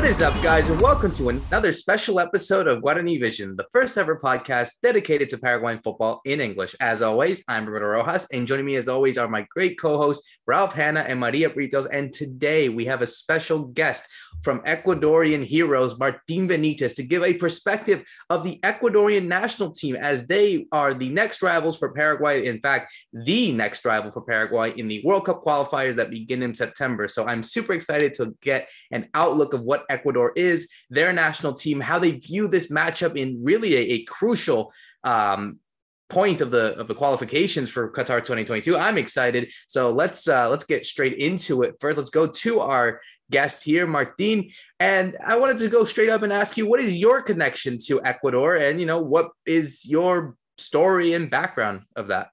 What is up, guys, and welcome to another special episode of Guarani Vision, the first ever podcast dedicated to Paraguayan football in English. As always, I'm Roberto Rojas, and joining me, as always, are my great co hosts, Ralph Hanna and Maria Britos. And today we have a special guest from Ecuadorian heroes, Martin Benitez, to give a perspective of the Ecuadorian national team as they are the next rivals for Paraguay. In fact, the next rival for Paraguay in the World Cup qualifiers that begin in September. So I'm super excited to get an outlook of what Ecuador is, their national team, how they view this matchup in really a, a crucial um, point of the of the qualifications for Qatar 2022. I'm excited. So let's uh, let's get straight into it. First, let's go to our guest here, Martin. And I wanted to go straight up and ask you, what is your connection to Ecuador, and you know, what is your story and background of that?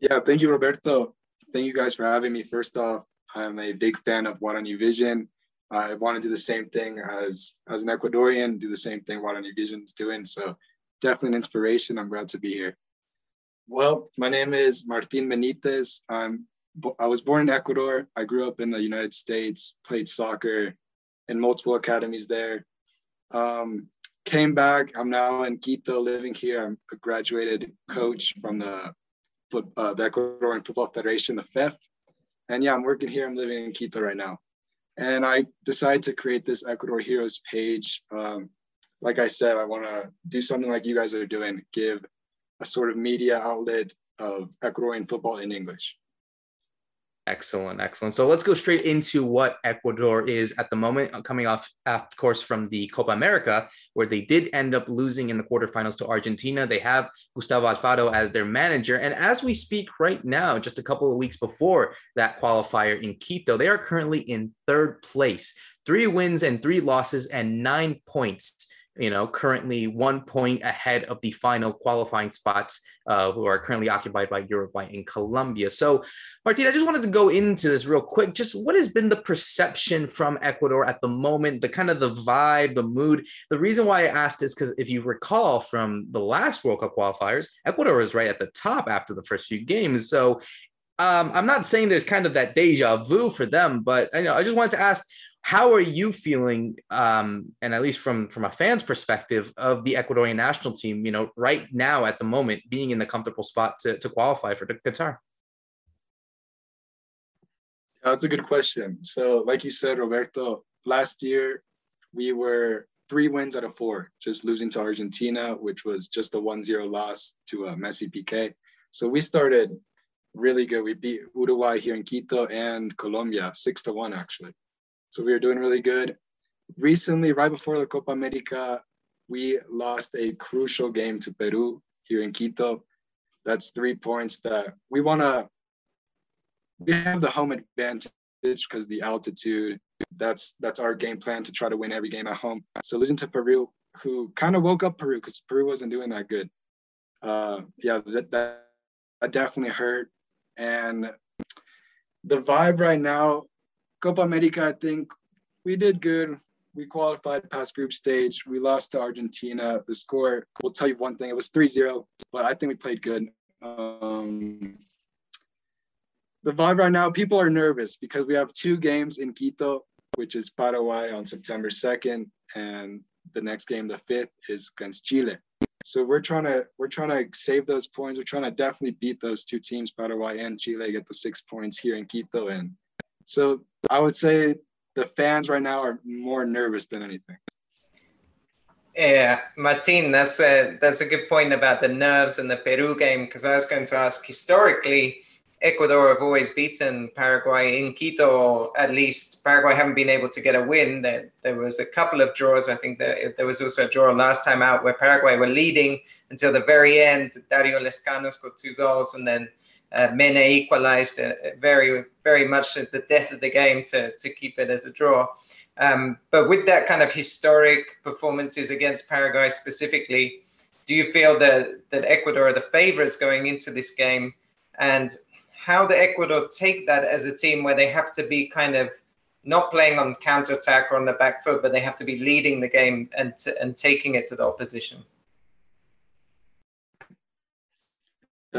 Yeah, thank you, Roberto. Thank you guys for having me. First off, I'm a big fan of Guarani Vision. I want to do the same thing as as an Ecuadorian, do the same thing Guarani Vision is doing. So definitely an inspiration. I'm glad to be here. Well, my name is Martin Benitez. I'm I was born in Ecuador. I grew up in the United States, played soccer in multiple academies there. Um, came back. I'm now in Quito, living here. I'm a graduated coach from the, uh, the Ecuadorian Football Federation, the FEF. And yeah, I'm working here. I'm living in Quito right now. And I decided to create this Ecuador Heroes page. Um, like I said, I want to do something like you guys are doing, give a sort of media outlet of Ecuadorian football in English. Excellent, excellent. So let's go straight into what Ecuador is at the moment, uh, coming off, of course, from the Copa America, where they did end up losing in the quarterfinals to Argentina. They have Gustavo Alfaro as their manager. And as we speak right now, just a couple of weeks before that qualifier in Quito, they are currently in third place, three wins and three losses and nine points you know, currently one point ahead of the final qualifying spots, uh, who are currently occupied by Uruguay and Colombia. So, Martina, I just wanted to go into this real quick. Just what has been the perception from Ecuador at the moment, the kind of the vibe, the mood? The reason why I asked is because if you recall from the last World Cup qualifiers, Ecuador was right at the top after the first few games. So, um, I'm not saying there's kind of that deja vu for them, but you know, I just wanted to ask how are you feeling, um, and at least from from a fan's perspective, of the Ecuadorian national team? You know, right now at the moment, being in the comfortable spot to to qualify for Qatar. That's a good question. So, like you said, Roberto, last year we were three wins out of four, just losing to Argentina, which was just a 1-0 loss to uh, Messi PK. So we started really good. We beat Uruguay here in Quito and Colombia six to one actually. So we were doing really good. Recently, right before the Copa America, we lost a crucial game to Peru here in Quito. That's three points that we want to. We have the home advantage because the altitude. That's that's our game plan to try to win every game at home. So losing to Peru, who kind of woke up Peru because Peru wasn't doing that good. Uh, yeah, that, that that definitely hurt. And the vibe right now Copa America, I think we did good. We qualified past group stage. We lost to Argentina. The score, will tell you one thing, it was 3 0, but I think we played good. Um, the vibe right now, people are nervous because we have two games in Quito, which is Paraguay on September 2nd, and the next game, the 5th, is against Chile. So we're trying to we're trying to save those points. We're trying to definitely beat those two teams, Paraguay and Chile, get the six points here in Quito, and so I would say the fans right now are more nervous than anything. Yeah, Martin, that's a that's a good point about the nerves and the Peru game because I was going to ask historically, Ecuador have always beaten Paraguay in Quito, at least Paraguay haven't been able to get a win. There, there was a couple of draws. I think that there was also a draw last time out where Paraguay were leading until the very end. Dario Lezcano scored two goals, and then uh, Mene equalized uh, very, very much at the death of the game to, to keep it as a draw. Um, but with that kind of historic performances against Paraguay specifically, do you feel that, that Ecuador are the favorites going into this game? And how do Ecuador take that as a team where they have to be kind of not playing on counter attack or on the back foot, but they have to be leading the game and, and taking it to the opposition?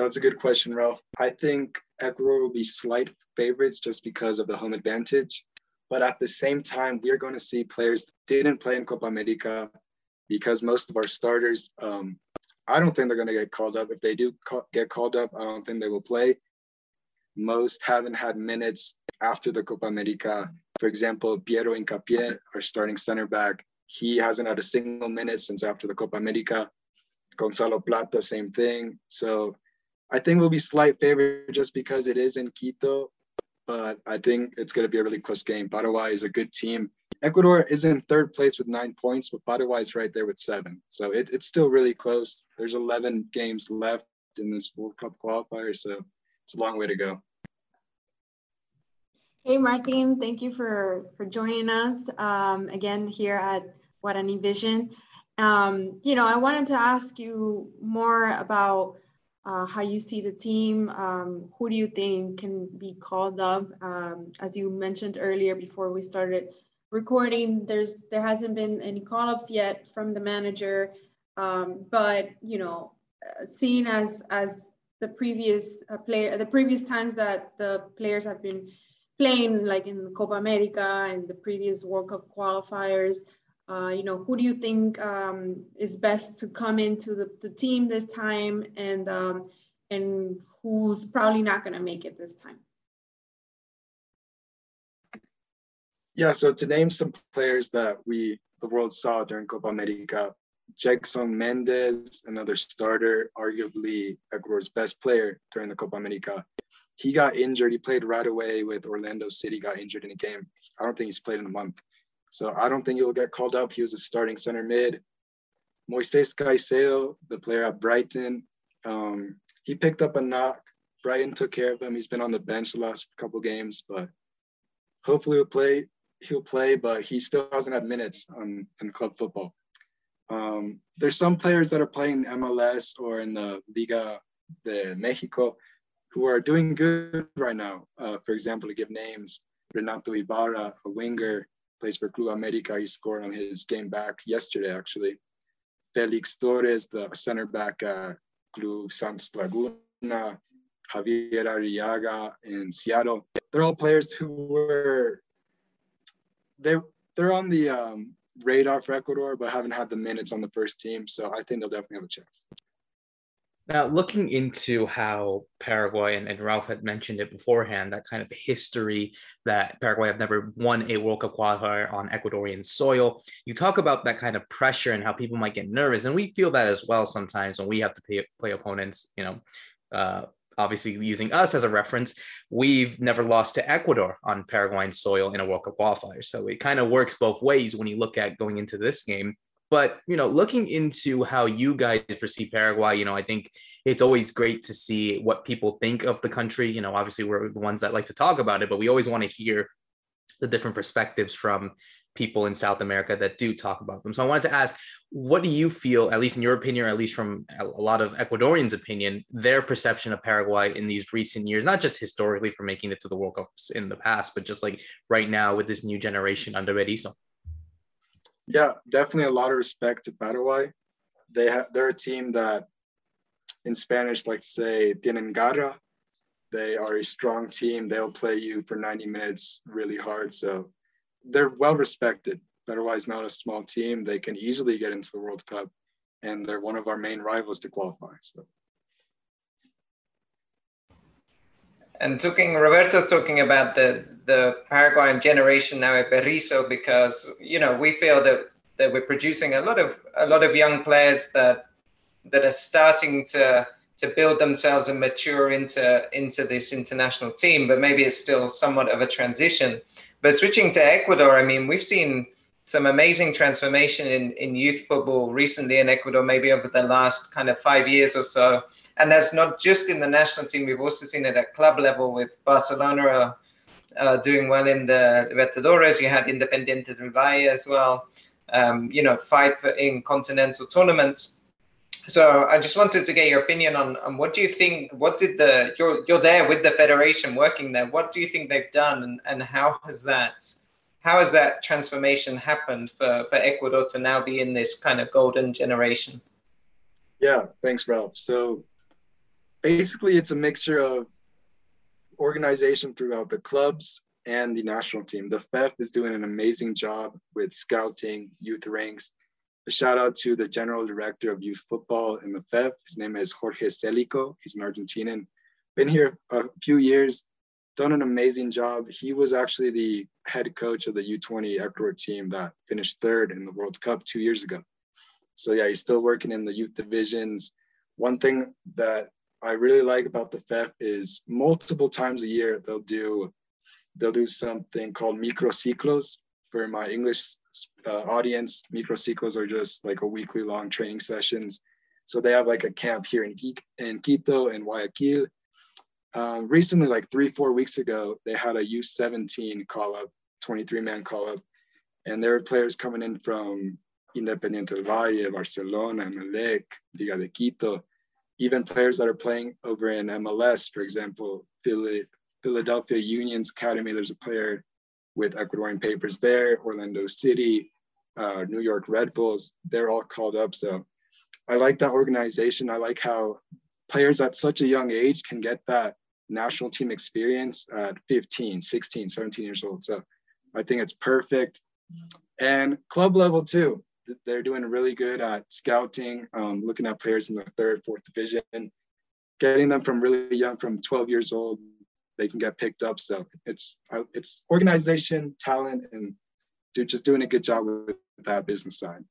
That's a good question, Ralph. I think Ecuador will be slight favorites just because of the home advantage. But at the same time, we are going to see players didn't play in Copa America because most of our starters, um, I don't think they're going to get called up. If they do ca- get called up, I don't think they will play. Most haven't had minutes after the Copa America. For example, Piero Hincapié, our starting center back, he hasn't had a single minute since after the Copa America. Gonzalo Plata, same thing. So I think we'll be slight favorite just because it is in Quito, but I think it's going to be a really close game. Paraguay is a good team. Ecuador is in third place with nine points, but Paraguay is right there with seven. So it, it's still really close. There's 11 games left in this World Cup qualifier, so it's a long way to go. Hey, Martin, thank you for, for joining us um, again here at Guarani Vision. Um, you know, I wanted to ask you more about uh, how you see the team. Um, who do you think can be called up? Um, as you mentioned earlier before we started recording, there's there hasn't been any call-ups yet from the manager. Um, but you know, uh, seeing as as the previous uh, play the previous times that the players have been playing, like in Copa America and the previous World Cup qualifiers. Uh, you know, who do you think um, is best to come into the, the team this time and, um, and who's probably not going to make it this time? Yeah, so to name some players that we, the world saw during Copa America, Jhegson Méndez, another starter, arguably Ecuador's best player during the Copa America. He got injured. He played right away with Orlando City, got injured in a game. I don't think he's played in a month. So I don't think he'll get called up. He was a starting center mid. Moises Caicedo, the player at Brighton, um, he picked up a knock. Brighton took care of him. He's been on the bench the last couple games, but hopefully he'll play. He'll play, but he still hasn't had minutes on, in club football. Um, there's some players that are playing MLS or in the Liga de Mexico who are doing good right now. Uh, for example, to give names, Renato Ibarra, a winger, plays for Club America. He scored on his game back yesterday, actually. Felix Torres, the center back at Club Santos Laguna, Xavier Arreaga in Seattle. They're all players who were they they're on the um, radar for Ecuador, but haven't had the minutes on the first team. So I think they'll definitely have a chance. Now, looking into how Paraguay, and, and, Ralph had mentioned it beforehand, that kind of history that Paraguay have never won a World Cup qualifier on Ecuadorian soil. You talk about that kind of pressure and how people might get nervous. And we feel that as well sometimes when we have to play, play opponents, you know, uh, obviously using us as a reference, we've never lost to Ecuador on Paraguayan soil in a World Cup qualifier. So it kind of works both ways when you look at going into this game. But you know, looking into how you guys perceive Paraguay, you know, I think it's always great to see what people think of the country. You know, obviously we're the ones that like to talk about it, but we always want to hear the different perspectives from people in South America that do talk about them. So I wanted to ask, what do you feel, at least in your opinion, or at least from a lot of Ecuadorians' opinion, their perception of Paraguay in these recent years, not just historically for making it to the World Cups in the past, but just like right now with this new generation under Berizzo? Yeah, definitely a lot of respect to Paraguay. They have they're a team that in Spanish like say tienen garra. They are a strong team. They'll play you for 90 minutes really hard. So they're well respected. Paraguay is not a small team. They can easily get into the World Cup, and they're one of our main rivals to qualify. So. And talking, Roberto's talking about the the Paraguayan generation now at Berizzo because you know we feel that that we're producing a lot of a lot of young players that that are starting to to build themselves and mature into into this international team, but maybe it's still somewhat of a transition. But switching to Ecuador, I mean, we've seen some amazing transformation in, in youth football recently in Ecuador, maybe over the last kind of five years or so. And that's not just in the national team, we've also seen it at club level with Barcelona uh, doing well in the Libertadores. You had Independiente del Valle as well, um, you know, for in continental tournaments. So I just wanted to get your opinion on, on what do you think, what did the, you're, you're there with the federation working there. What do you think they've done and, and how has that, how has that transformation happened for, for Ecuador to now be in this kind of golden generation? Yeah, thanks, Ralph. So basically it's a mixture of organization throughout the clubs and the national team. The FEF is doing an amazing job with scouting, youth ranks. A shout out to the general director of youth football in the FEF. His name is Jorge Celico. He's an Argentinian. Been here a few years, done an amazing job. He was actually the head coach of the U20 Ecuador team that finished third in the World Cup two years ago. So yeah, he's still working in the youth divisions. One thing that I really like about the FEF is multiple times a year they'll do they'll do something called microciclos. For my English uh, audience, microciclos are just like a weekly long training sessions. So they have like a camp here in, in Quito and Guayaquil. Um, recently, like three, four weeks ago, they had a U17 call up, 23 man call up. And there were players coming in from Independiente del Valle, Barcelona, Emelec, Liga de Quito, even players that are playing over in MLS, for example, Philadelphia Union's Academy, there's a player with Ecuadorian papers there, Orlando City, uh, New York Red Bulls, they're all called up. So I like that organization. I like how players at such a young age can get that national team experience at 15, 16, 17 years old. So I think it's perfect. And club level too, they're doing really good at scouting, um, looking at players in the third, fourth division, getting them from really young, from 12 years old, they can get picked up. So it's it's organization, talent, and do, just doing a good job with that business side.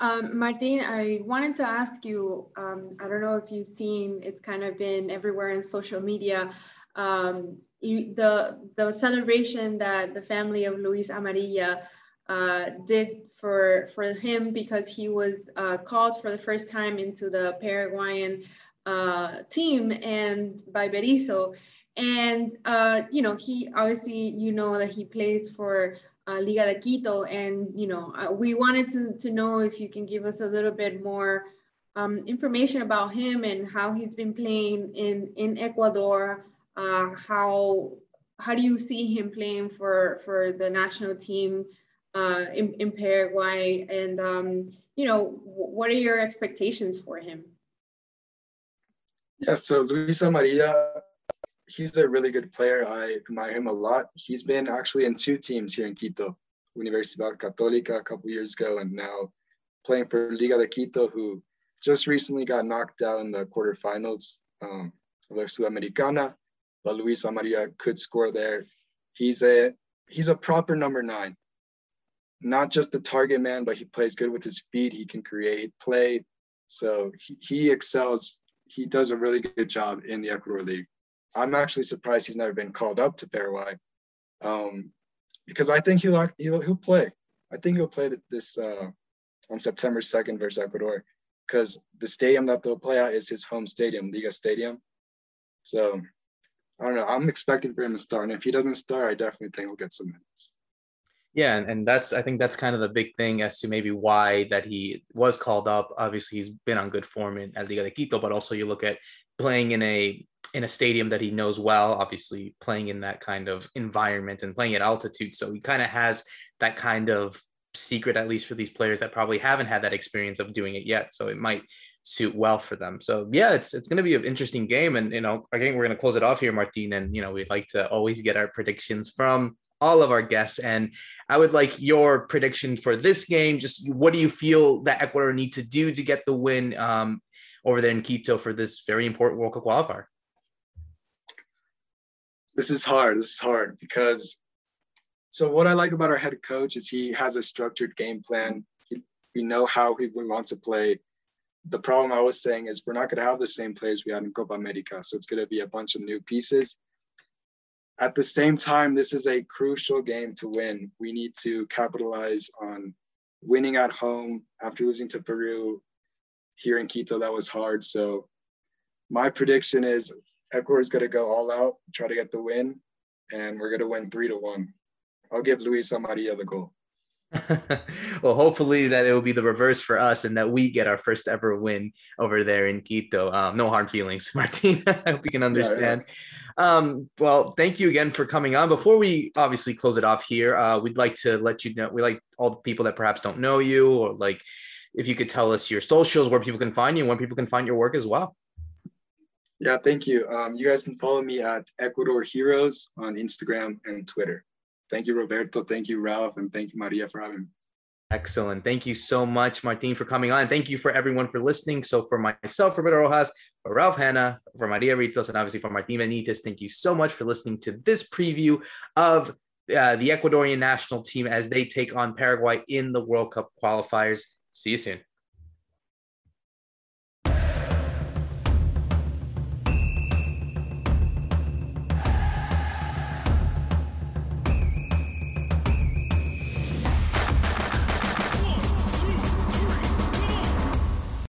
Um, Martin, I wanted to ask you, um, I don't know if you've seen, it's kind of been everywhere in social media, um, you, the, the celebration that the family of Luis Amarilla uh, did for, for him because he was uh, called for the first time into the Paraguayan uh, team and by Berizzo. And, uh, you know, he obviously, you know that he plays for uh, Liga de Quito. And, you know, uh, we wanted to, to know if you can give us a little bit more um, information about him and how he's been playing in, in Ecuador. Uh, how, how do you see him playing for, for the national team uh, in, in Paraguay? And, um, you know, what are your expectations for him? Yeah, so Luis Amarilla, he's a really good player. I admire him a lot. He's been actually in two teams here in Quito, Universidad Católica a couple years ago, and now playing for Liga de Quito, who just recently got knocked out in the quarterfinals um, of the Sudamericana. But Luis Amarilla could score there. He's a he's a proper number nine, not just the target man, but he plays good with his feet. He can create play, so he, he excels. He does a really good job in the Ecuador League. I'm actually surprised he's never been called up to Paraguay, um, because I think he'll, he'll he'll play. I think he'll play this uh, on September 2nd versus Ecuador, because the stadium that they'll play at is his home stadium, Liga Stadium. So I don't know. I'm expecting for him to start, and if he doesn't start, I definitely think he'll get some minutes. Yeah, and, and that's I think that's kind of the big thing as to maybe why that he was called up. Obviously, he's been on good form in at Liga de Quito, but also you look at playing in a in a stadium that he knows well, obviously playing in that kind of environment and playing at altitude. So he kind of has that kind of secret, at least for these players that probably haven't had that experience of doing it yet. So it might suit well for them. So yeah, it's it's going to be an interesting game. And you know, I think we're going to close it off here, Martin. And you know, we'd like to always get our predictions from all of our guests. And I would like your prediction for this game. Just what do you feel that Ecuador need to do to get the win um, over there in Quito for this very important World Cup qualifier? This is hard. This is hard because so what I like about our head coach is he has a structured game plan. He, we know how he wants to play. The problem I was saying is we're not going to have the same players we had in Copa America. So it's going to be a bunch of new pieces. At the same time, this is a crucial game to win. We need to capitalize on winning at home after losing to Peru here in Quito. That was hard. So my prediction is Ecuador is going to go all out, try to get the win, and we're going to win three to one. I'll give Luis Amarilla the goal. well, hopefully that it will be the reverse for us and that we get our first ever win over there in Quito. Um, no hard feelings, Martin. I hope you can understand. Yeah, yeah. Um, well, thank you again for coming on. Before we obviously close it off here, uh, we'd like to let you know we like all the people that perhaps don't know you or like if you could tell us your socials, where people can find you, and where people can find your work as well. Yeah, thank you. Um, you guys can follow me at Ecuador Heroes on Instagram and Twitter. Thank you, Roberto. Thank you, Ralph, and thank you, Maria, for having me. Excellent. Thank you so much, Martin, for coming on. Thank you for everyone for listening. So, for myself, Roberto Rojas, for Ralph Hanna, for Maria Britos, and obviously for Martin Benitez, thank you so much for listening to this preview of uh, the Ecuadorian national team as they take on Paraguay in the World Cup qualifiers. See you soon.